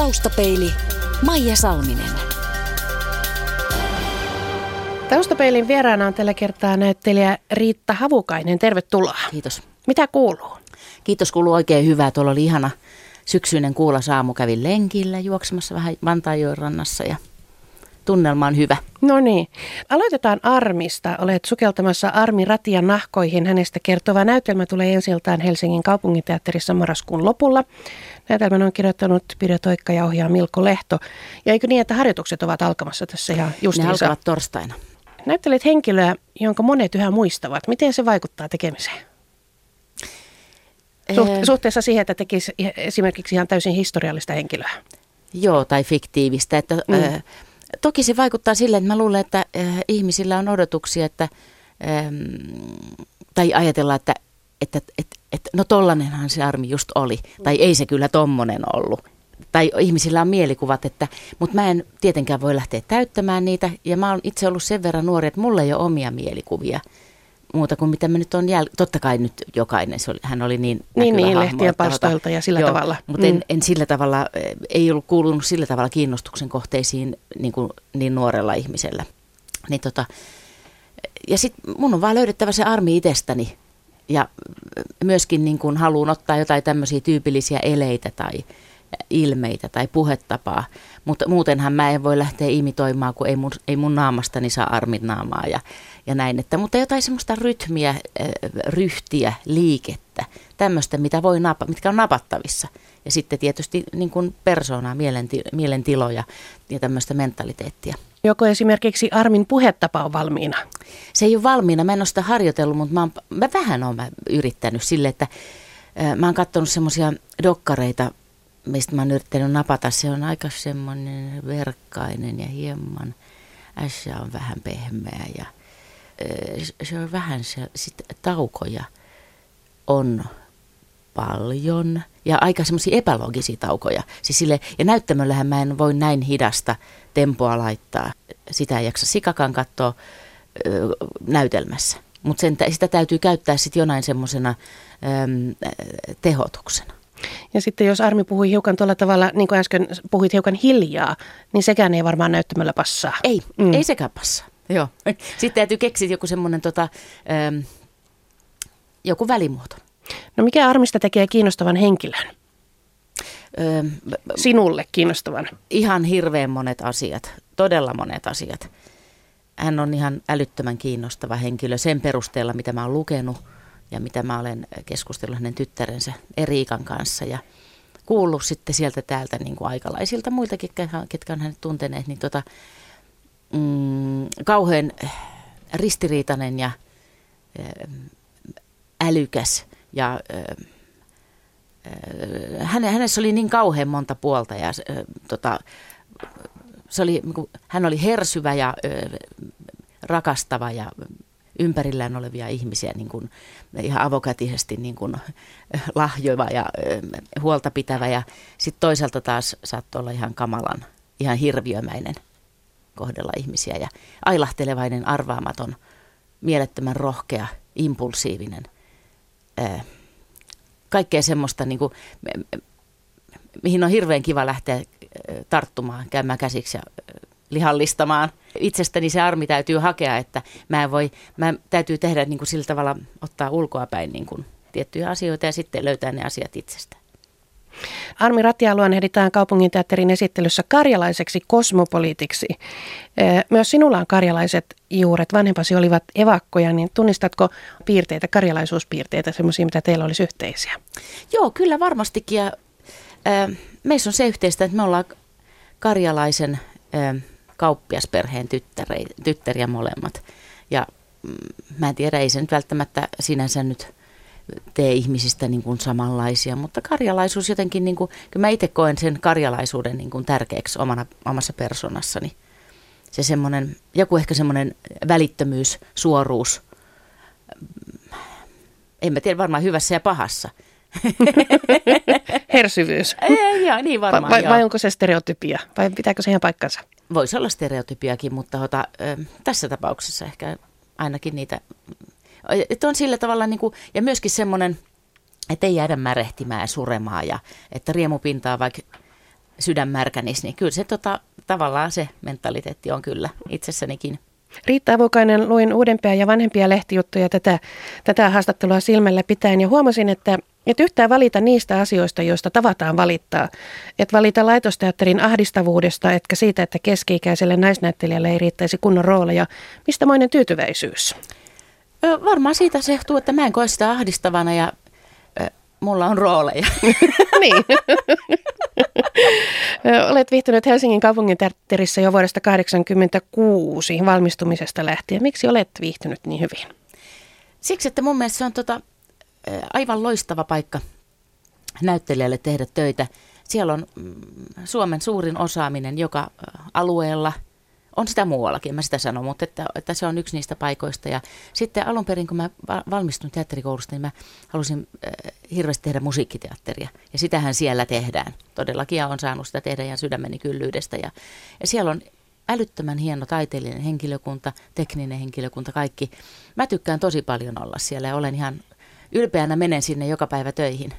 Taustapeili Maija Salminen. Taustapeilin vieraana on tällä kertaa näyttelijä Riitta Havukainen. Tervetuloa. Kiitos. Mitä kuuluu? Kiitos, kuuluu oikein hyvää. Tuolla oli ihana syksyinen kuulla saamu. Kävin lenkillä juoksemassa vähän Vantaajoen rannassa ja tunnelma on hyvä. No niin. Aloitetaan Armista. Olet sukeltamassa Armi Ratian nahkoihin. Hänestä kertova näytelmä tulee ensiltaan Helsingin kaupunginteatterissa marraskuun lopulla. Näytelmän on kirjoittanut Pide Toikka ja ohjaa Milko Lehto. Ja eikö niin, että harjoitukset ovat alkamassa tässä ihan justiinsa? Ne alkavat torstaina. Näyttelet henkilöä, jonka monet yhä muistavat. Miten se vaikuttaa tekemiseen? Suht- suhteessa siihen, että tekisi esimerkiksi ihan täysin historiallista henkilöä. Joo, tai fiktiivistä. Että, mm. äh, toki se vaikuttaa sille, että mä luulen, että äh, ihmisillä on odotuksia, että, ähm, tai ajatellaan, että, että, että, että, no tollanenhan se armi just oli, tai ei se kyllä tommonen ollut. Tai ihmisillä on mielikuvat, että, mutta mä en tietenkään voi lähteä täyttämään niitä, ja mä oon itse ollut sen verran nuori, että mulla ei ole omia mielikuvia muuta kuin mitä mä nyt on jäl... Totta kai nyt jokainen, se oli, hän oli niin Niin, niin lehtien palstoilta ja sillä Joo, tavalla. Mutta en, en sillä tavalla, eh, ei ollut kuulunut sillä tavalla kiinnostuksen kohteisiin niin, kuin, niin nuorella ihmisellä. Niin tota, ja sitten mun on vaan löydettävä se armi itsestäni ja myöskin niin kuin haluan ottaa jotain tämmöisiä tyypillisiä eleitä tai ilmeitä tai puhetapaa, mutta muutenhan mä en voi lähteä imitoimaan, kun ei mun, ei mun naamastani saa armin naamaa ja, ja näin. Että, mutta jotain semmoista rytmiä, äh, ryhtiä, liikettä, tämmöistä, mitä voi napa, mitkä on napattavissa. Ja sitten tietysti niin kuin persoonaa, mielenti, mielentiloja ja tämmöistä mentaliteettia. Joko esimerkiksi Armin puhetapa on valmiina? Se ei ole valmiina, mä en ole sitä harjoitellut, mutta mä, oon, mä vähän olen yrittänyt sille, että mä oon katsonut semmoisia dokkareita, mistä mä oon yrittänyt napata. Se on aika semmoinen verkkainen ja hieman, ässä on vähän pehmeä ja se on vähän se, sit taukoja on paljon ja aika semmoisia epäloogisia taukoja. Siis sille, ja näyttämöllähän mä en voi näin hidasta tempoa laittaa. Sitä ei jaksa sikakaan katsoa ö, näytelmässä. Mutta sitä täytyy käyttää sitten jonain semmoisena tehotuksena. Ja sitten jos Armi puhui hiukan tuolla tavalla, niin kuin äsken puhuit hiukan hiljaa, niin sekään ei varmaan näyttämällä passaa. Ei, mm. ei sekään passaa. Joo. Sitten täytyy keksiä joku semmoinen tota, joku välimuoto. No mikä Armista tekee kiinnostavan henkilön? Öö, Sinulle kiinnostavan? Ihan hirveän monet asiat, todella monet asiat. Hän on ihan älyttömän kiinnostava henkilö sen perusteella, mitä mä oon lukenut ja mitä mä olen keskustellut hänen tyttärensä Eriikan kanssa ja kuullut sitten sieltä täältä niin kuin aikalaisilta muiltakin, ketkä on hänet tunteneet, niin tota, mm, kauhean ristiriitainen ja älykäs ja hänessä oli niin kauhean monta puolta ja tota, se oli, niinku, hän oli hersyvä ja rakastava ja ympärillään olevia ihmisiä niin kuin, ihan avokätisesti niin kuin, lahjoiva ja huolta pitävä. Ja sitten toisaalta taas saattoi olla ihan kamalan, ihan hirviömäinen kohdella ihmisiä ja ailahtelevainen, arvaamaton, mielettömän rohkea, impulsiivinen – kaikkea semmoista, niin kuin, mihin on hirveän kiva lähteä tarttumaan, käymään käsiksi ja lihallistamaan. Itsestäni se armi täytyy hakea, että mä en voi, mä täytyy tehdä niin kuin sillä tavalla, ottaa ulkoapäin niin kuin tiettyjä asioita ja sitten löytää ne asiat itsestä. Armi Ratia luonnehditaan kaupunginteatterin esittelyssä karjalaiseksi kosmopoliitiksi. Myös sinulla on karjalaiset juuret. Vanhempasi olivat evakkoja, niin tunnistatko piirteitä, karjalaisuuspiirteitä, semmoisia, mitä teillä olisi yhteisiä? Joo, kyllä varmastikin. Ja, meissä on se yhteistä, että me ollaan karjalaisen kauppiasperheen tyttäriä molemmat. Ja mm, mä en tiedä, ei se nyt välttämättä sinänsä nyt tee ihmisistä niin kuin samanlaisia, mutta karjalaisuus jotenkin, niin kuin, kyllä mä itse koen sen karjalaisuuden niin kuin tärkeäksi omana, omassa persoonassani. Se semmoinen, joku ehkä semmoinen välittömyys, suoruus, en mä tiedä varmaan hyvässä ja pahassa. Hersyvyys. Ei, joo, niin varmaan. Vai, vai onko se stereotypia? Vai pitääkö se ihan paikkansa? Voisi olla stereotypiakin, mutta ota, tässä tapauksessa ehkä ainakin niitä että on sillä tavalla, niin kuin, ja myöskin semmoinen, että ei jäädä märehtimään ja suremaan, ja että riemupintaa vaikka sydänmärkänis, niin kyllä se tota, tavallaan se mentaliteetti on kyllä itsessänikin. Riitta Avukainen, luin uudempia ja vanhempia lehtijuttuja tätä, tätä haastattelua silmällä pitäen ja huomasin, että et yhtään valita niistä asioista, joista tavataan valittaa. Et valita laitosteatterin ahdistavuudesta, etkä siitä, että keski-ikäiselle naisnäyttelijälle ei riittäisi kunnon rooleja. Mistä moinen tyytyväisyys? Varmaan siitä se johtuu, että mä en koe sitä ahdistavana ja mulla on rooleja. niin. Olet viihtynyt Helsingin kaupungin teatterissa jo vuodesta 1986 valmistumisesta lähtien. Miksi olet viihtynyt niin hyvin? Siksi, että mun mielestä se on tota, aivan loistava paikka näyttelijälle tehdä töitä. Siellä on mm, Suomen suurin osaaminen joka alueella. On sitä muuallakin, mä sitä sanon, mutta että, että se on yksi niistä paikoista. Ja sitten alun perin, kun mä valmistun teatterikoulusta, niin mä halusin äh, hirveästi tehdä musiikkiteatteria. Ja sitähän siellä tehdään. Todellakin ja on saanut sitä tehdä ihan sydämeni kyllyydestä. Ja, ja siellä on älyttömän hieno taiteellinen henkilökunta, tekninen henkilökunta, kaikki. Mä tykkään tosi paljon olla siellä ja olen ihan ylpeänä menen sinne joka päivä töihin.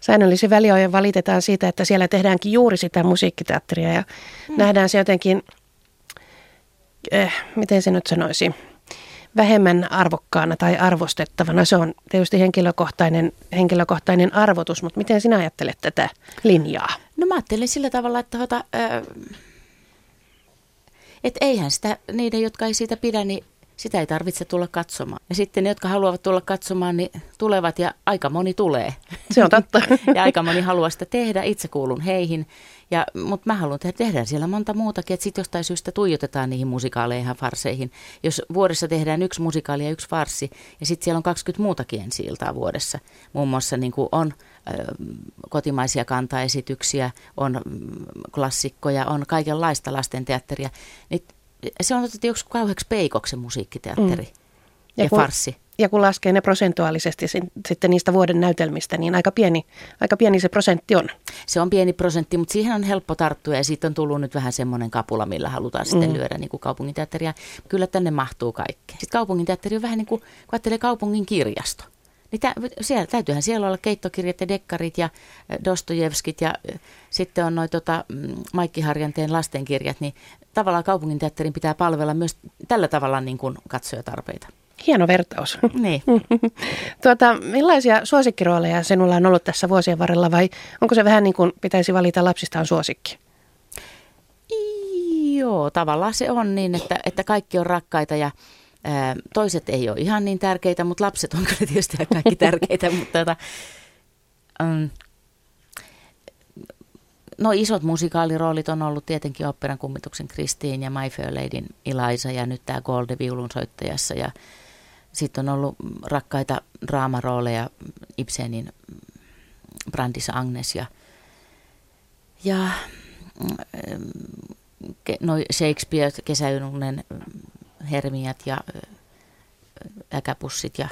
Säännöllisen väliajoin valitetaan siitä, että siellä tehdäänkin juuri sitä musiikkiteatteria ja mm. nähdään se jotenkin, eh, miten se nyt sanoisi, vähemmän arvokkaana tai arvostettavana. Se on tietysti henkilökohtainen, henkilökohtainen arvotus, mutta miten sinä ajattelet tätä linjaa? No mä ajattelen sillä tavalla, että ota, äh, et eihän sitä, niiden, jotka ei siitä pidä, niin sitä ei tarvitse tulla katsomaan. Ja sitten ne, jotka haluavat tulla katsomaan, niin tulevat ja aika moni tulee. Se on totta. ja aika moni haluaa sitä tehdä, itse kuulun heihin. Ja, mutta mä haluan tehdä, tehdä siellä monta muutakin, että sitten jostain syystä tuijotetaan niihin musikaaleihin ja farseihin. Jos vuodessa tehdään yksi musikaali ja yksi farsi, ja sitten siellä on 20 muutakin ensi iltaa vuodessa. Muun muassa niin kuin on ö, kotimaisia kantaesityksiä, on klassikkoja, on kaikenlaista lastenteatteria. Niin se on otettu joku kauheaksi peikoksi musiikkiteatteri mm. ja, ja kun, farssi. Ja kun laskee ne prosentuaalisesti sitten niistä vuoden näytelmistä, niin aika pieni, aika pieni se prosentti on. Se on pieni prosentti, mutta siihen on helppo tarttua ja siitä on tullut nyt vähän semmoinen kapula, millä halutaan mm. sitten lyödä niin kuin kaupunginteatteria. Kyllä tänne mahtuu kaikkea. Sitten kaupunginteatteri on vähän niin kuin, kun ajattelee kaupungin kirjasto. Niin tä, siellä, täytyyhän siellä olla keittokirjat ja dekkarit ja Dostojevskit ja sitten on noin tota, mm, Maikki Harjanteen lastenkirjat, niin tavallaan kaupunginteatterin pitää palvella myös tällä tavalla niin kuin katsojatarpeita. Hieno vertaus. Niin. tuota, millaisia suosikkirooleja sinulla on ollut tässä vuosien varrella vai onko se vähän niin kuin pitäisi valita lapsistaan suosikki? Joo, tavallaan se on niin, että, että kaikki on rakkaita ja ää, toiset ei ole ihan niin tärkeitä, mutta lapset on kyllä tietysti kaikki tärkeitä. mutta tota, um, No isot musikaaliroolit on ollut tietenkin operan kummituksen Kristiin ja My Fair Ladyn Eliza ja nyt tämä Golde viulunsoittajassa ja sitten on ollut rakkaita draamarooleja Ibsenin Brandissa Agnes ja, ja no Shakespeare, kesäynunen Hermiat ja äkäpussit ja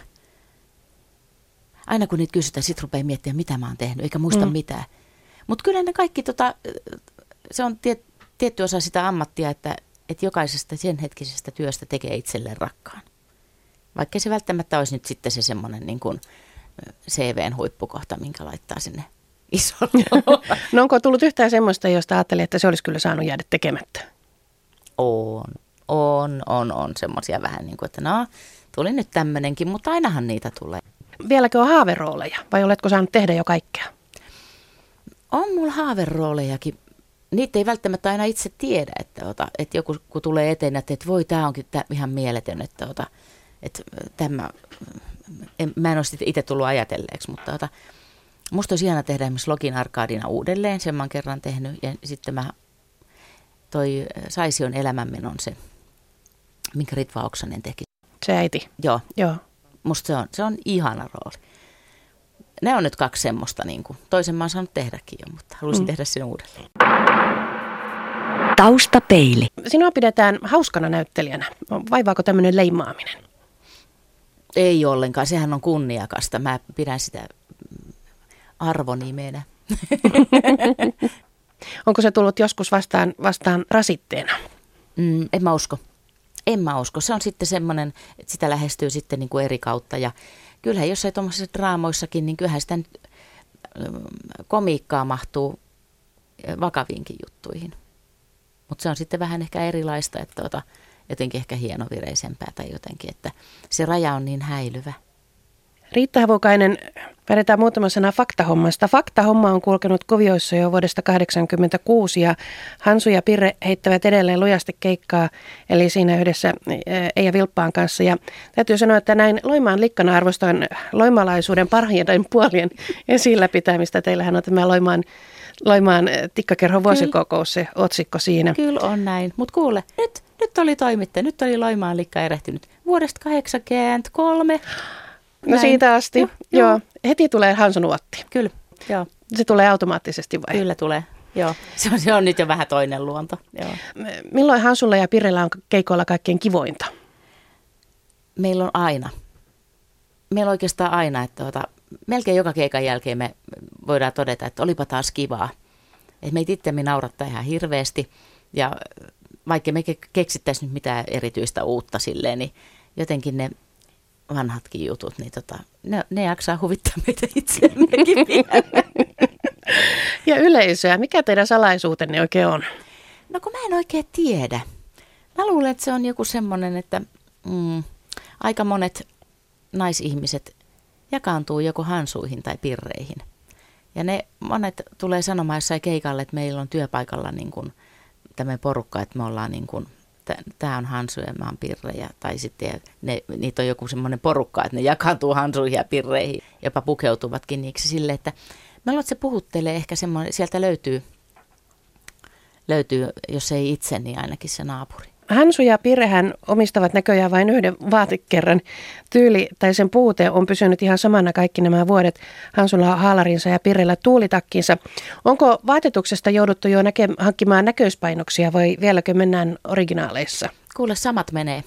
aina kun niitä kysytään, sit rupeaa miettimään, mitä mä oon tehnyt, eikä muista mm. mitään. Mutta kyllä ne kaikki, tota, se on tiet, tietty osa sitä ammattia, että, että jokaisesta sen hetkisestä työstä tekee itselleen rakkaan. Vaikka se välttämättä olisi nyt sitten se semmoinen niin kuin CVn huippukohta, minkä laittaa sinne isolle. no onko tullut yhtään semmoista, josta ajattelin, että se olisi kyllä saanut jäädä tekemättä? On, on, on, on semmoisia vähän niin kuin, että no, tuli nyt tämmöinenkin, mutta ainahan niitä tulee. Vieläkö on haaverooleja vai oletko saanut tehdä jo kaikkea? on mulla haaveroolejakin. Niitä ei välttämättä aina itse tiedä, että, ota, että joku kun tulee eteen, että, että voi, tämä onkin tää, ihan mieletön, että, ota, että tämä, en, mä en ole itse tullut ajatelleeksi, mutta ota, musta olisi ihana tehdä esimerkiksi Login Arkaadina uudelleen, sen mä oon kerran tehnyt, ja sitten mä, toi Saision elämänmenon se, minkä Ritva Oksanen teki. Se äiti? Joo. Joo. Musta se on, se on ihana rooli ne on nyt kaksi semmoista, niin kuin, toisen mä oon saanut tehdäkin jo, mutta halusin mm. tehdä sen uudelleen. Taustapeili. Sinua pidetään hauskana näyttelijänä. Vaivaako tämmöinen leimaaminen? Ei ollenkaan, sehän on kunniakasta. Mä pidän sitä arvonimenä. Onko se tullut joskus vastaan, vastaan rasitteena? Mm, en mä usko. En mä usko. Se on sitten semmoinen, että sitä lähestyy sitten niin kuin eri kautta ja kyllähän jossain tuommoisissa draamoissakin, niin kyllähän sitä komiikkaa mahtuu vakaviinkin juttuihin. Mutta se on sitten vähän ehkä erilaista, että tuota, jotenkin ehkä hienovireisempää tai jotenkin, että se raja on niin häilyvä. Riitta Havokainen, vedetään muutama sana faktahommasta. Faktahomma on kulkenut kuvioissa jo vuodesta 1986 ja Hansu ja Pirre heittävät edelleen lujasti keikkaa, eli siinä yhdessä eh, Eija Vilppaan kanssa. Ja täytyy sanoa, että näin Loimaan likkana arvostan loimalaisuuden parhaiden puolien esillä pitämistä. Teillähän on tämä Loimaan Loimaan tikkakerhon vuosikokous, se otsikko siinä. Kyllä on näin, mutta kuule, nyt, nyt oli toimittaja, nyt oli Loimaan likka erehtynyt vuodesta 83. No Näin. siitä asti, joo, joo. joo. Heti tulee Hansonuotti. Kyllä, joo. Se tulee automaattisesti vai? Kyllä tulee, joo. Se on, se on nyt jo vähän toinen luonto, joo. Milloin Hansulla ja Pirellä on keikoilla kaikkein kivointa? Meillä on aina. Meillä on oikeastaan aina, että tuota, melkein joka keikan jälkeen me voidaan todeta, että olipa taas kivaa. Et meitä itse naurattaa ihan hirveästi ja vaikka me keksittäisiin nyt mitään erityistä uutta silleen, niin jotenkin ne vanhatkin jutut, niin tota, ne, ne jaksaa huvittaa meitä itseämmekin vielä. Ja yleisöä, mikä teidän salaisuutenne oikein on? No kun mä en oikein tiedä. Mä luulen, että se on joku semmoinen, että mm, aika monet naisihmiset jakaantuu joko hansuihin tai pirreihin. Ja ne monet tulee sanomaan jossain keikalle, että meillä on työpaikalla niin kuin tämmöinen porukka, että me ollaan niin kuin tämä on Hansu ja mä oon Pirrejä. Tai sitten ne, niitä on joku semmoinen porukka, että ne jakaantuu Hansuihin ja Pirreihin, jopa pukeutuvatkin niiksi sille, että mä luulen, että se puhuttelee ehkä semmoinen, sieltä löytyy, löytyy, jos ei itse, niin ainakin se naapuri. Hansu ja Pirehän omistavat näköjään vain yhden vaatekerran. Tyyli tai sen puute on pysynyt ihan samana kaikki nämä vuodet. Hansulla haalarinsa ja Pirellä tuulitakkinsa. Onko vaatetuksesta jouduttu jo näke- hankkimaan näköispainoksia vai vieläkö mennään originaaleissa? Kuule, samat menee.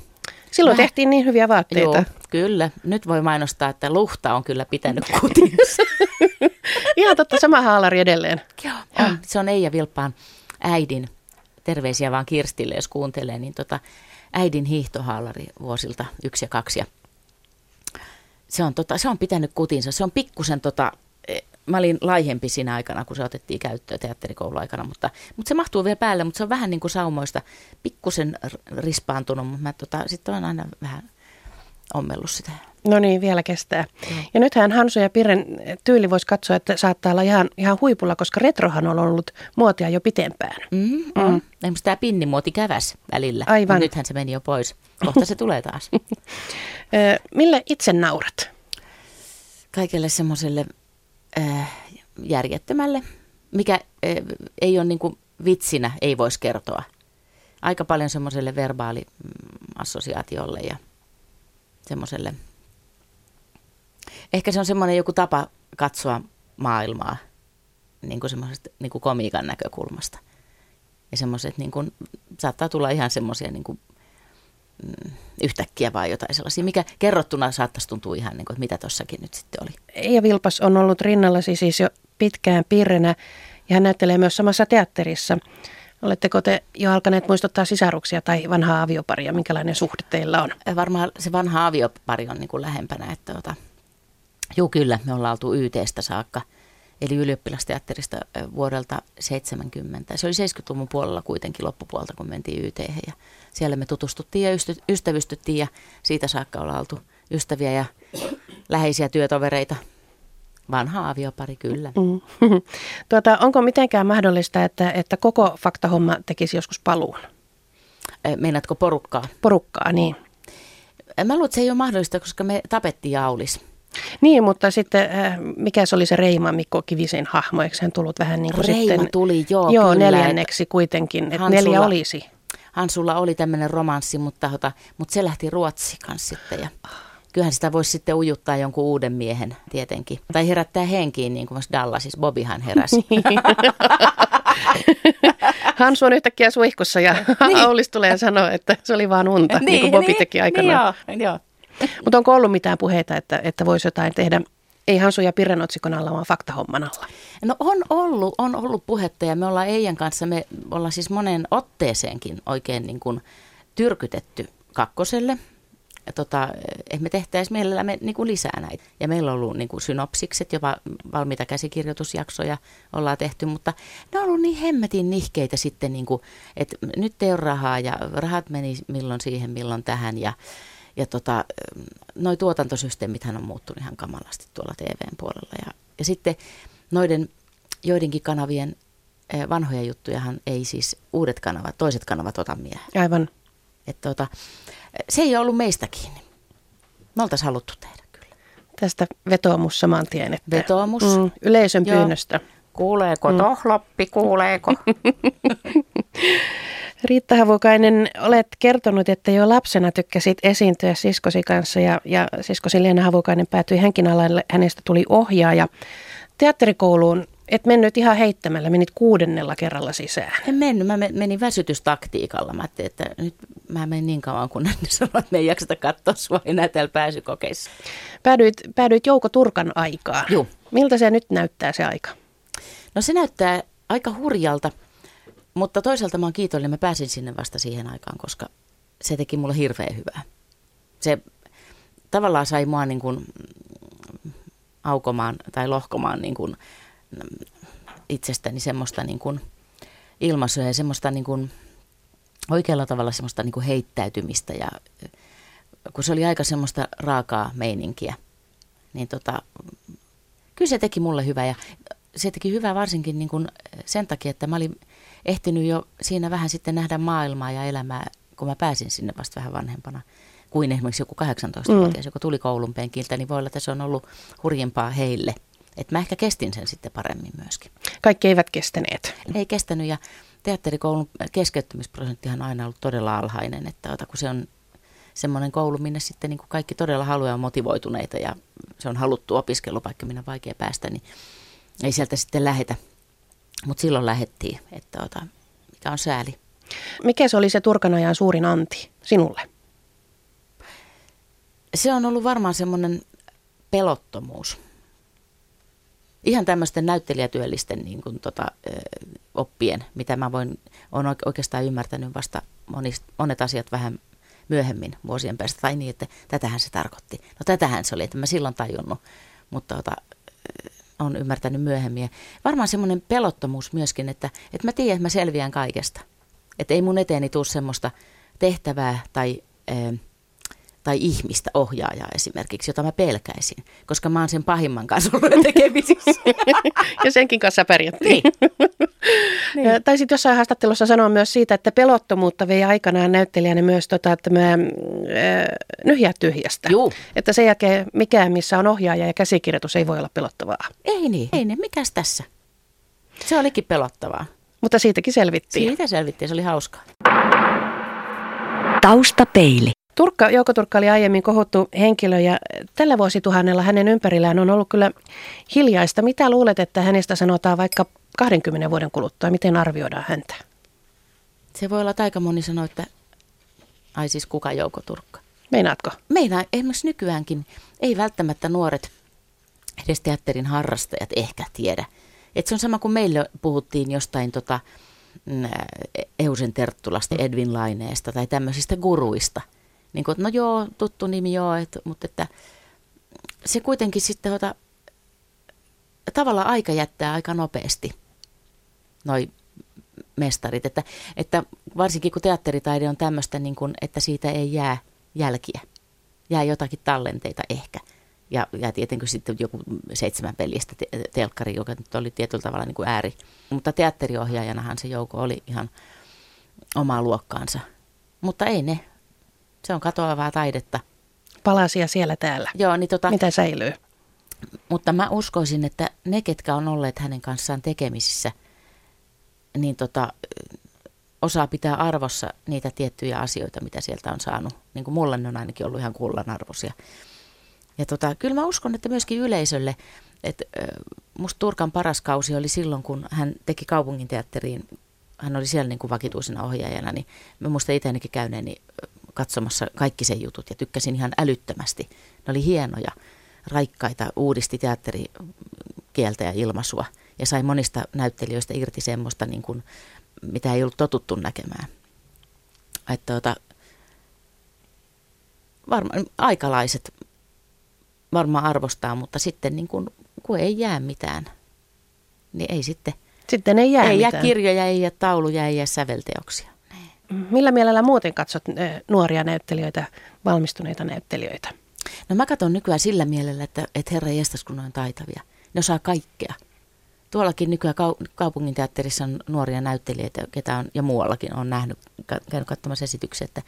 Silloin Vähän. tehtiin niin hyviä vaatteita. Joo, kyllä. Nyt voi mainostaa, että luhta on kyllä pitänyt kutinsa. Ihan totta, sama haalari edelleen. Joo, on. Se on Eija Vilppaan äidin terveisiä vaan Kirstille, jos kuuntelee, niin tota, äidin hiihtohaalari vuosilta yksi ja kaksi. Ja se, on, tota, se on pitänyt kutinsa. Se on pikkusen, tota, e, mä olin laihempi siinä aikana, kun se otettiin käyttöön teatterikouluaikana, mutta, mutta se mahtuu vielä päälle, mutta se on vähän niin kuin saumoista, pikkusen rispaantunut, mutta mä tota, sitten olen aina vähän ommellut sitä. No niin, vielä kestää. Mm. Ja nythän Hansu ja Piren tyyli voisi katsoa, että saattaa olla ihan, ihan huipulla, koska retrohan on ollut muotia jo pitempään. Mm, mm. mm. tämä pinnimuoti käväs välillä. Aivan. Mutta nythän se meni jo pois. Kohta se tulee taas. Mille itse naurat? Kaikelle semmoiselle äh, järjettömälle, mikä äh, ei ole niinku vitsinä, ei voisi kertoa. Aika paljon semmoiselle verbaaliassosiaatiolle ja semmoiselle – Ehkä se on semmoinen joku tapa katsoa maailmaa niin kuin semmoisesta niin kuin komiikan näkökulmasta. Ja semmoiset niin kuin, saattaa tulla ihan semmoisia niin kuin, mm, yhtäkkiä vai jotain sellaisia, mikä kerrottuna saattaisi tuntua ihan niin kuin, että mitä tossakin nyt sitten oli. Eija Vilpas on ollut rinnallasi siis jo pitkään piirrenä ja hän näyttelee myös samassa teatterissa. Oletteko te jo alkaneet muistuttaa sisaruksia tai vanhaa avioparia? Minkälainen suhde teillä on? Varmaan se vanha aviopari on niin kuin lähempänä, että ota, Joo, kyllä. Me ollaan oltu YTstä saakka, eli ylioppilasteatterista vuodelta 70. Se oli 70-luvun puolella kuitenkin loppupuolta, kun mentiin YT. Ja siellä me tutustuttiin ja ystävystyttiin ja siitä saakka ollaan oltu ystäviä ja läheisiä työtovereita. Vanha aviopari, kyllä. Mm. Tuota, onko mitenkään mahdollista, että, että koko faktahomma tekisi joskus paluun? Meinaatko porukkaa? Porukkaa, niin. Mä luulen, että se ei ole mahdollista, koska me tapettiin Jaulis. Niin, mutta sitten äh, mikä se oli se Reima Mikko Kivisen hahmo, eikö hän tullut vähän niin kuin Reima sitten... tuli, joo, Joo, kyllä, neljänneksi kuitenkin, että Hansulla, neljä olisi. Hansulla oli tämmöinen romanssi, mutta, tota, mutta se lähti Ruotsi kanssa sitten ja kyllähän sitä voisi sitten ujuttaa jonkun uuden miehen tietenkin. Tai herättää henkiin, niin kuin Dallasissa Bobihan heräsi. Niin. Hansu on yhtäkkiä suihkussa ja niin. Aulis tulee sanoa, että se oli vaan unta, niin, niin kuin Bobi niin, teki aikanaan. Niin joo, joo. Mutta onko ollut mitään puheita, että, että voisi jotain tehdä ei Hansu ja Pirren otsikon alla, vaan faktahomman alla? No on ollut, on ollut puhetta ja me ollaan Eijan kanssa, me ollaan siis monen otteeseenkin oikein niin kuin tyrkytetty kakkoselle. Tota, että me tehtäisiin mielellämme niin kuin lisää näitä. Ja meillä on ollut niin kuin synopsikset, jopa valmiita käsikirjoitusjaksoja ollaan tehty, mutta ne on ollut niin hemmetin nihkeitä sitten, niin kuin, että nyt ei ole rahaa ja rahat meni milloin siihen, milloin tähän ja ja tota, noi tuotantosysteemithän on muuttunut ihan kamalasti tuolla TVn puolella. Ja, ja sitten noiden joidenkin kanavien eh, vanhoja juttujahan ei siis uudet kanavat, toiset kanavat ota miehen. Aivan. Että tota, se ei ollut meistä kiinni. Me oltaisiin haluttu tehdä kyllä. Tästä vetoomus saman tien. Että, Vetoomus. Mm, yleisön Joo. pyynnöstä. Kuuleeko mm. tohloppi, kuuleeko? Riitta Havukainen, olet kertonut, että jo lapsena tykkäsit esiintyä siskosi kanssa ja, ja siskosi Leena Havukainen päätyi hänkin alalle. Hänestä tuli ohjaaja. Teatterikouluun et mennyt ihan heittämällä, menit kuudennella kerralla sisään. En mennyt, mä menin väsytystaktiikalla. Mä ajattelin, että nyt mä menen niin kauan, kun ne sanoo, että me ei jakseta katsoa sua enää täällä pääsykokeissa. Päädyit, päädyit Jouko Turkan aikaan. Joo. Miltä se nyt näyttää se aika? No se näyttää aika hurjalta, mutta toisaalta mä oon kiitollinen, mä pääsin sinne vasta siihen aikaan, koska se teki mulle hirveän hyvää. Se tavallaan sai mua niin kuin aukomaan tai lohkomaan niin kuin itsestäni semmoista niin kuin ilmaisua ja semmoista niin kuin oikealla tavalla semmoista niin kuin heittäytymistä ja kun se oli aika semmoista raakaa meininkiä, niin tota, kyllä se teki mulle hyvää ja se teki hyvää varsinkin niin kuin sen takia, että mä olin ehtinyt jo siinä vähän sitten nähdä maailmaa ja elämää, kun mä pääsin sinne vasta vähän vanhempana kuin esimerkiksi joku 18-vuotias, mm. joka tuli koulun penkiltä, niin voi olla, että se on ollut hurjempaa heille – että mä ehkä kestin sen sitten paremmin myöskin. Kaikki eivät kestäneet. Ei kestänyt ja teatterikoulun keskeyttämisprosenttihan on aina ollut todella alhainen, että ota, kun se on semmoinen koulu, minne sitten niin kuin kaikki todella haluaa motivoituneita ja se on haluttu opiskelupaikka, minne on vaikea päästä, niin ei sieltä sitten lähetä. Mutta silloin lähettiin, että ota, mikä on sääli. Mikä se oli se Turkanajan suurin anti sinulle? Se on ollut varmaan semmoinen pelottomuus ihan tämmöisten näyttelijätyöllisten niin kuin, tota, oppien, mitä mä voin, on oikeastaan ymmärtänyt vasta monist, monet asiat vähän myöhemmin vuosien päästä, tai niin, että tätähän se tarkoitti. No tätähän se oli, että mä silloin tajunnut, mutta tota, on ymmärtänyt myöhemmin. Ja varmaan semmoinen pelottomuus myöskin, että, että mä tiedän, että mä selviän kaikesta. Että ei mun eteeni tule semmoista tehtävää tai... Äh, tai ihmistä ohjaajaa esimerkiksi, jota mä pelkäisin, koska mä oon sen pahimman kanssa ollut tekemisissä. ja senkin kanssa pärjättiin. Niin. niin. Tai sitten jossain haastattelussa sanoa myös siitä, että pelottomuutta vei aikanaan näyttelijänä myös tota, tämä äh, nyhjää tyhjästä. Juu. Että sen jälkeen mikään, missä on ohjaaja ja käsikirjoitus, ei voi olla pelottavaa. Ei niin, ei niin. Mikäs tässä? Se olikin pelottavaa. Mutta siitäkin selvittiin. Siitä selvittiin, se oli hauskaa. Taustapeili. Turkka, Jouko Turkka oli aiemmin kohuttu henkilö ja tällä vuosituhannella hänen ympärillään on ollut kyllä hiljaista. Mitä luulet, että hänestä sanotaan vaikka 20 vuoden kuluttua? Miten arvioidaan häntä? Se voi olla, että aika moni sanoo, että ai siis kuka Jouko Turkka. Meinaatko? Meinaa, esimerkiksi nykyäänkin ei välttämättä nuoret, edes teatterin harrastajat ehkä tiedä. Et se on sama kuin meille puhuttiin jostain tota, mm, Eusen Terttulasta, Edwin Laineesta tai tämmöisistä guruista – niin kuin, no joo, tuttu nimi joo, et, mutta että se kuitenkin sitten ota, tavallaan aika jättää aika nopeasti noi mestarit. Että, että varsinkin kun teatteritaide on tämmöistä, niin kuin, että siitä ei jää jälkiä. Jää jotakin tallenteita ehkä. Ja, ja tietenkin sitten joku seitsemän pelistä te- telkkari, joka nyt oli tietyllä tavalla niin kuin ääri. Mutta teatteriohjaajanahan se joukko oli ihan omaa luokkaansa. Mutta ei ne se on katoavaa taidetta. Palasia siellä täällä. Joo, niin tota, Mitä säilyy? Mutta mä uskoisin, että ne, ketkä on olleet hänen kanssaan tekemisissä, niin tota, osaa pitää arvossa niitä tiettyjä asioita, mitä sieltä on saanut. Niin kuin mulla ne on ainakin ollut ihan kullanarvoisia. Ja tota, kyllä mä uskon, että myöskin yleisölle, että musta Turkan paras kausi oli silloin, kun hän teki kaupunginteatteriin, hän oli siellä niin kuin vakituisena ohjaajana, niin mä muista itse käyneeni katsomassa kaikki sen jutut ja tykkäsin ihan älyttömästi. Ne oli hienoja, raikkaita, uudisti teatterikieltä ja ilmaisua ja sai monista näyttelijöistä irti semmoista, niin kuin, mitä ei ollut totuttu näkemään. Että, ota, varmaan aikalaiset varmaan arvostaa, mutta sitten niin kun, kun ei jää mitään, niin ei sitten. Sitten ei jää ei mitään. jää kirjoja, ei jää tauluja, ei jää sävelteoksia. Millä mielellä muuten katsot eh, nuoria näyttelijöitä, valmistuneita näyttelijöitä? No mä katson nykyään sillä mielellä, että, että herra jestas kun on taitavia. Ne osaa kaikkea. Tuollakin nykyään kau- kaupunginteatterissa on nuoria näyttelijöitä, ketä on, ja muuallakin on nähnyt, käynyt katsomassa esityksiä, että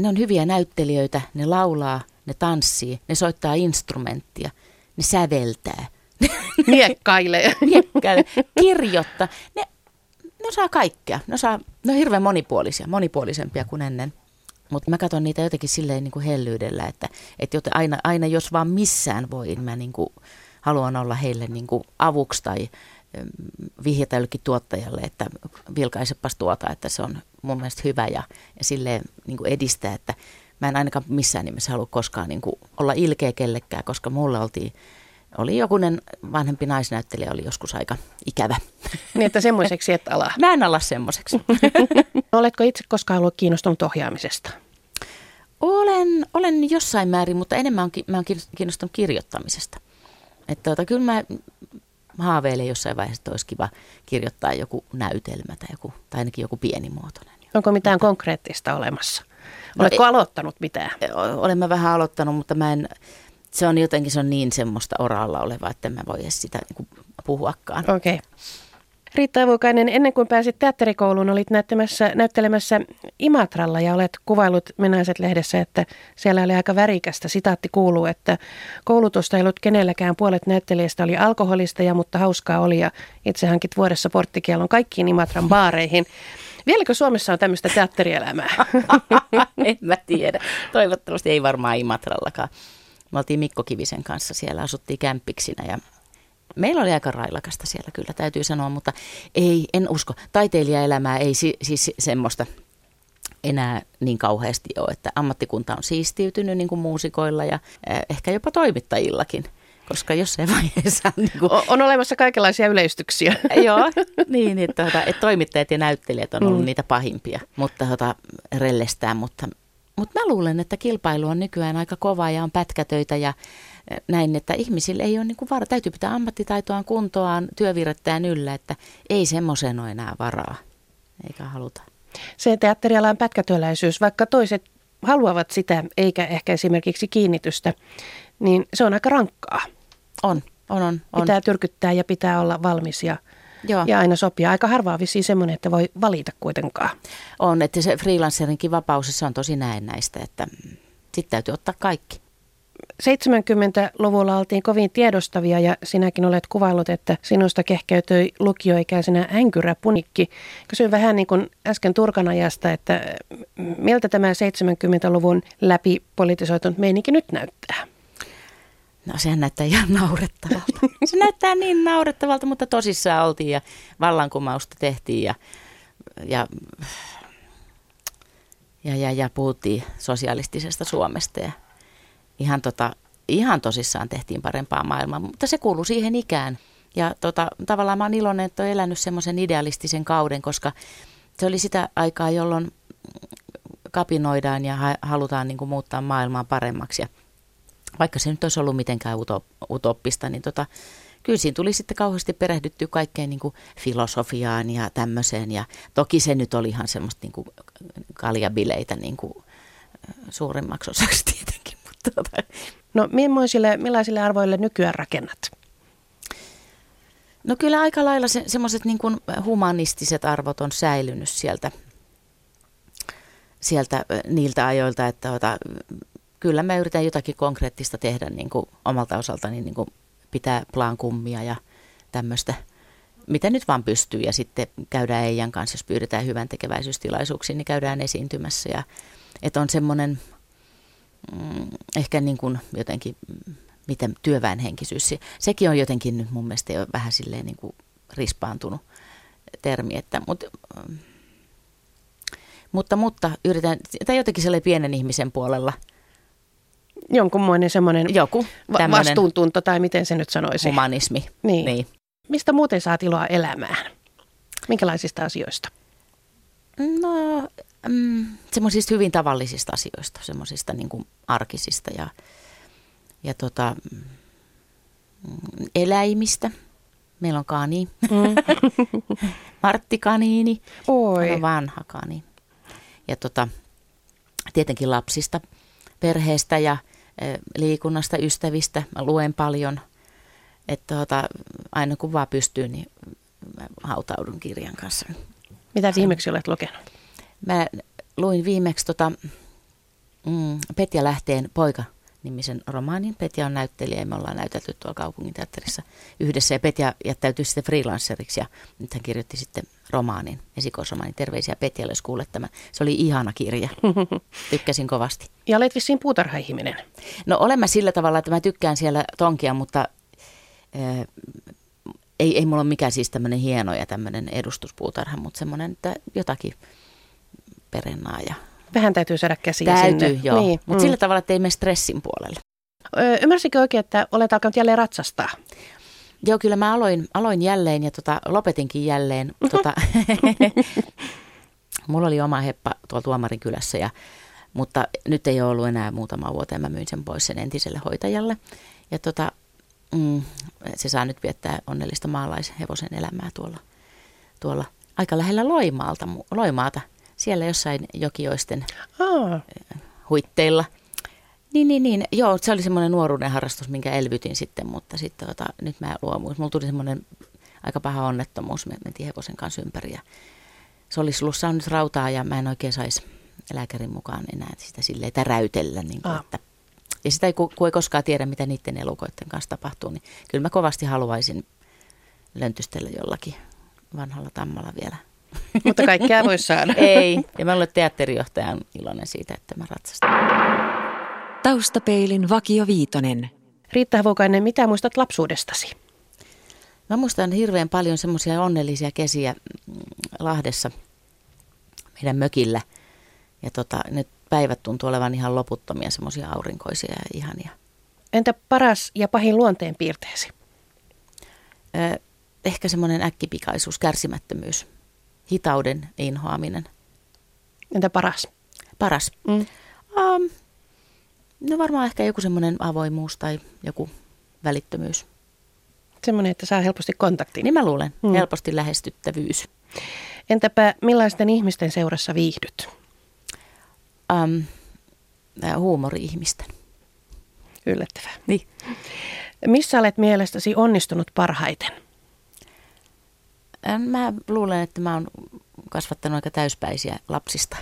ne on hyviä näyttelijöitä, ne laulaa, ne tanssii, ne soittaa instrumenttia, ne säveltää, Miekkailee. miekkää, kirjoittaa. Ne, ne osaa kaikkea. Ne, osaa, ne on hirveän monipuolisia, monipuolisempia kuin ennen. Mutta mä katson niitä jotenkin silleen niin kuin hellyydellä, että, että joten aina, aina jos vaan missään voin, mä niin kuin haluan olla heille niin kuin avuksi tai vihjata jollekin tuottajalle, että vilkaisepas tuota, että se on mun mielestä hyvä ja, ja silleen niin kuin edistää, että mä en ainakaan missään nimessä halua koskaan niin kuin olla ilkeä kellekään, koska mulle oltiin, oli jokunen vanhempi naisnäyttelijä, oli joskus aika ikävä. niin, että semmoiseksi et ala. Mä en ala semmoiseksi. Oletko itse koskaan ollut kiinnostunut ohjaamisesta? Olen, olen jossain määrin, mutta enemmän on, mä olen kiinnostunut kirjoittamisesta. Että tota, kyllä mä haaveilen jossain vaiheessa, että olisi kiva kirjoittaa joku näytelmä tai, joku, tai ainakin joku pienimuotoinen. Onko mitään konkreettista olemassa? No Oletko ei- aloittanut mitään? Olen mä vähän aloittanut, mutta mä en, se on jotenkin se on niin semmoista oraalla olevaa, että mä voi edes sitä niin puhuakaan. Okei. Okay. Riitta Avukainen, ennen kuin pääsit teatterikouluun, olit näyttämässä, näyttelemässä Imatralla ja olet kuvailut Menaiset-lehdessä, että siellä oli aika värikästä. Sitaatti kuuluu, että koulutusta ei ollut kenelläkään. Puolet näyttelijästä oli alkoholisteja, mutta hauskaa oli ja itse hankit vuodessa porttikielon kaikkiin Imatran baareihin. Vieläkö Suomessa on tämmöistä teatterielämää? en mä tiedä. Toivottavasti ei varmaan Imatrallakaan. Me oltiin Mikko Kivisen kanssa siellä, asuttiin kämppiksinä ja meillä oli aika railakasta siellä kyllä, täytyy sanoa, mutta ei, en usko. Taiteilijaelämää ei si- siis semmoista enää niin kauheasti ole, että ammattikunta on siistiytynyt niin kuin muusikoilla ja eh, ehkä jopa toimittajillakin, koska jossain vaiheessa niin kuin, O- on olemassa kaikenlaisia yleistyksiä. Joo, niin, että, tota, että toimittajat ja näyttelijät on ollut Mm. niitä pahimpia, mutta tota, rellestään. Mutta, mutta mä luulen, että kilpailu on nykyään aika kova ja on pätkätöitä ja eh, näin, että ihmisillä ei ole niin kuin varaa. Täytyy pitää ammattitaitoaan kuntoaan, työvirrettään yllä, että ei semmoiseen ole enää varaa, eikä haluta. Se teatterialan pätkätyöläisyys, vaikka toiset haluavat sitä, eikä ehkä esimerkiksi kiinnitystä, niin se on aika rankkaa. On, on, on. on. Pitää tyrkyttää ja pitää olla valmis ja, Joo. ja aina sopia. Aika harvaa vissiin semmoinen, että voi valita kuitenkaan. On, että se freelancerinkin vapaus, se on tosi näennäistä, että sitten täytyy ottaa kaikki. 70-luvulla oltiin kovin tiedostavia ja sinäkin olet kuvaillut, että sinusta kehkeytyi lukioikäisenä änkyrä punikki. Kysyin vähän niin kuin äsken Turkanajasta, että miltä tämä 70-luvun läpi politisoitunut meininki nyt näyttää? No sehän näyttää ihan naurettavalta. Se näyttää niin naurettavalta, mutta tosissaan oltiin ja vallankumousta tehtiin ja, ja, ja, ja, ja puhuttiin sosialistisesta Suomesta ja ihan, tota, ihan tosissaan tehtiin parempaa maailmaa, mutta se kuuluu siihen ikään. Ja tota, tavallaan mä oon iloinen, että olen elänyt semmoisen idealistisen kauden, koska se oli sitä aikaa, jolloin kapinoidaan ja ha- halutaan niin kuin muuttaa maailmaa paremmaksi ja vaikka se nyt olisi ollut mitenkään utop- utoppista, niin tota, kyllä siinä tuli sitten kauheasti perehdyttyä kaikkeen niin kuin filosofiaan ja tämmöiseen. Ja toki se nyt oli ihan semmoista niin kuin kaljabileitä niin kuin suurimmaksi osaksi tietenkin. Mutta tota, No millaisille, millaisille arvoille nykyään rakennat? no kyllä aika lailla se, semmoiset niin kuin humanistiset arvot on säilynyt sieltä, sieltä niiltä ajoilta, että tota, kyllä mä yritän jotakin konkreettista tehdä niin kuin omalta osaltani, niin kuin pitää plaan kummia ja tämmöistä, mitä nyt vaan pystyy. Ja sitten käydään Eijan kanssa, jos pyydetään hyvän tekeväisyystilaisuuksiin, niin käydään esiintymässä. Ja, että on semmoinen mm, ehkä niin kuin jotenkin, mm, miten työväenhenkisyys, se- sekin on jotenkin nyt mun mielestä jo vähän silleen niin kuin rispaantunut termi, että, mutta, mm, mutta, mutta yritän, tai jotenkin sellainen pienen ihmisen puolella Jonkunmoinen semmoinen joku va- vastuuntunto tai miten se nyt sanoisi. humanismi. Niin. niin. Mistä muuten saat iloa elämään? Minkälaisista asioista? No mm, semmoisista hyvin tavallisista asioista, semmoisista niin kuin arkisista ja, ja tota, mm, eläimistä. Meillä on kani, mm. Martti kaniini, Oi. on vanha kani. Ja tota, tietenkin lapsista, perheestä ja liikunnasta, ystävistä. Mä luen paljon, että tota, aina kun vaan pystyy, niin mä hautaudun kirjan kanssa. Mitä viimeksi olet lukenut? Mä luin viimeksi tota, mm, Petja Lähteen poika nimisen romaanin. Petja on näyttelijä ja me ollaan näytelty tuolla kaupunginteatterissa yhdessä. Ja Petja jättäytyi sitten freelanceriksi ja nyt hän kirjoitti sitten romaanin, esikoisromaanin. Terveisiä Petjalle, jos kuulet tämän. Se oli ihana kirja. Tykkäsin kovasti. Ja olet vissiin puutarhaihminen. No olen mä sillä tavalla, että mä tykkään siellä tonkia, mutta äh, ei, ei mulla ole mikään siis tämmöinen hieno ja tämmöinen edustuspuutarha, mutta semmoinen, että jotakin perennaa ja Vähän täytyy saada käsiä Täytyy, sinne. joo. Niin, Mutta mm. sillä tavalla, että ei mene stressin puolelle. Ö, Ymmärsikö oikein, että olet alkanut jälleen ratsastaa? Joo, kyllä mä aloin, aloin jälleen ja tota, lopetinkin jälleen. Tota, mulla oli oma heppa tuolla Tuomarin kylässä, ja, mutta nyt ei ole ollut enää muutama vuoteen. Mä myin sen pois sen entiselle hoitajalle. Ja tota, mm, se saa nyt viettää onnellista maalaishevosen elämää tuolla, tuolla aika lähellä Loimaalta, Loimaata. Siellä jossain jokioisten Aa, huitteilla. Niin, niin, niin. Joo, se oli semmoinen nuoruuden harrastus, minkä elvytin sitten, mutta sitten tota, nyt mä luomuin. Mulla tuli semmoinen aika paha onnettomuus. Me mentiin hevosen kanssa ympäri ja se olisi ollut saanut rautaa ja mä en oikein saisi lääkärin mukaan enää sitä silleen täräytellä. Niin kuin, että, ja sitä ei, ku, kun ei koskaan tiedä, mitä niiden elukoiden kanssa tapahtuu, niin kyllä mä kovasti haluaisin löntystellä jollakin vanhalla tammalla vielä. Mutta kaikkea voi saada. Ei, ja mä olen teatterijohtajan iloinen siitä, että mä ratsastan. Taustapeilin Vakio Viitonen. Riitta Havokainen, mitä muistat lapsuudestasi? Mä muistan hirveän paljon semmoisia onnellisia kesiä mm, Lahdessa meidän mökillä. Ja tota, ne päivät tuntuu olevan ihan loputtomia, semmoisia aurinkoisia ja ihania. Entä paras ja pahin luonteen piirteesi? Ö, ehkä semmoinen äkkipikaisuus, kärsimättömyys, hitauden inhoaminen. Entä paras? Paras. Mm. Um, no varmaan ehkä joku semmoinen avoimuus tai joku välittömyys. Semmoinen, että saa helposti kontaktin. Niin mä luulen, Mm. helposti lähestyttävyys. Entäpä millaisten ihmisten seurassa viihdyt? Um, huumori-ihmisten. Yllättävää. Niin. Missä olet mielestäsi onnistunut parhaiten? Ä, Mä luulen, että mä oon kasvattanut aika täyspäisiä lapsista.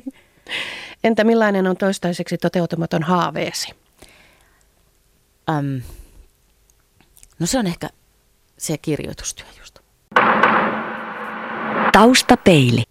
Entä millainen on toistaiseksi toteutumaton haaveesi? um, no se on ehkä se kirjoitustyö just. Taustapeili.